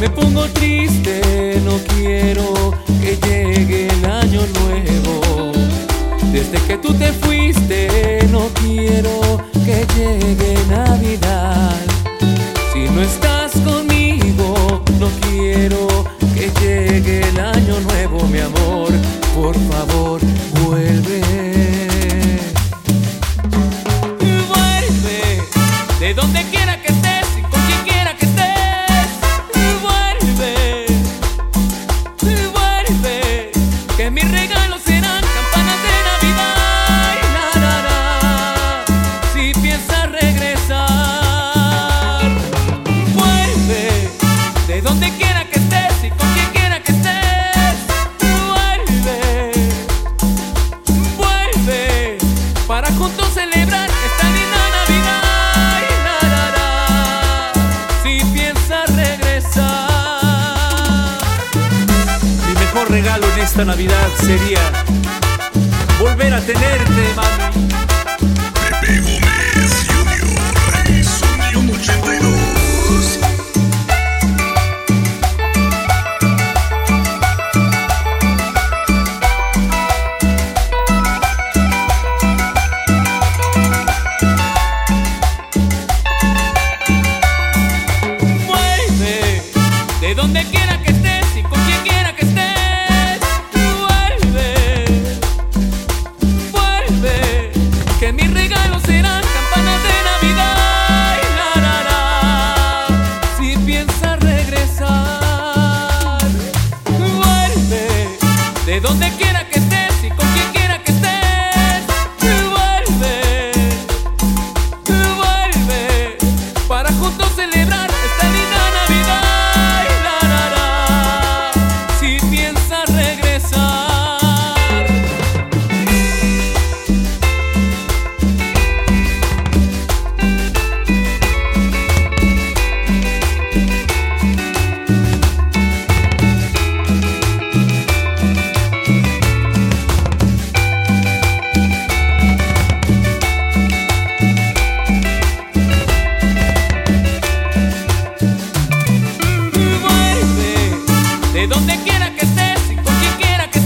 me pongo triste, no quiero que llegue el año nuevo. Desde que tú te fuiste, no quiero que llegue Navidad. Si no estás conmigo, no quiero que llegue el año nuevo, mi amor. Por favor, mis regalos serán campanas de Navidad. La, la, si piensas regresar, vuelve de donde quiera que estés y con quien quiera que estés. Vuelve, vuelve para juntos celebrar esta linda mejor regalo en esta Navidad sería volver a tenerte, mami. Pepe Gómez Junior Sonido 82. Vuelve de donde quiera que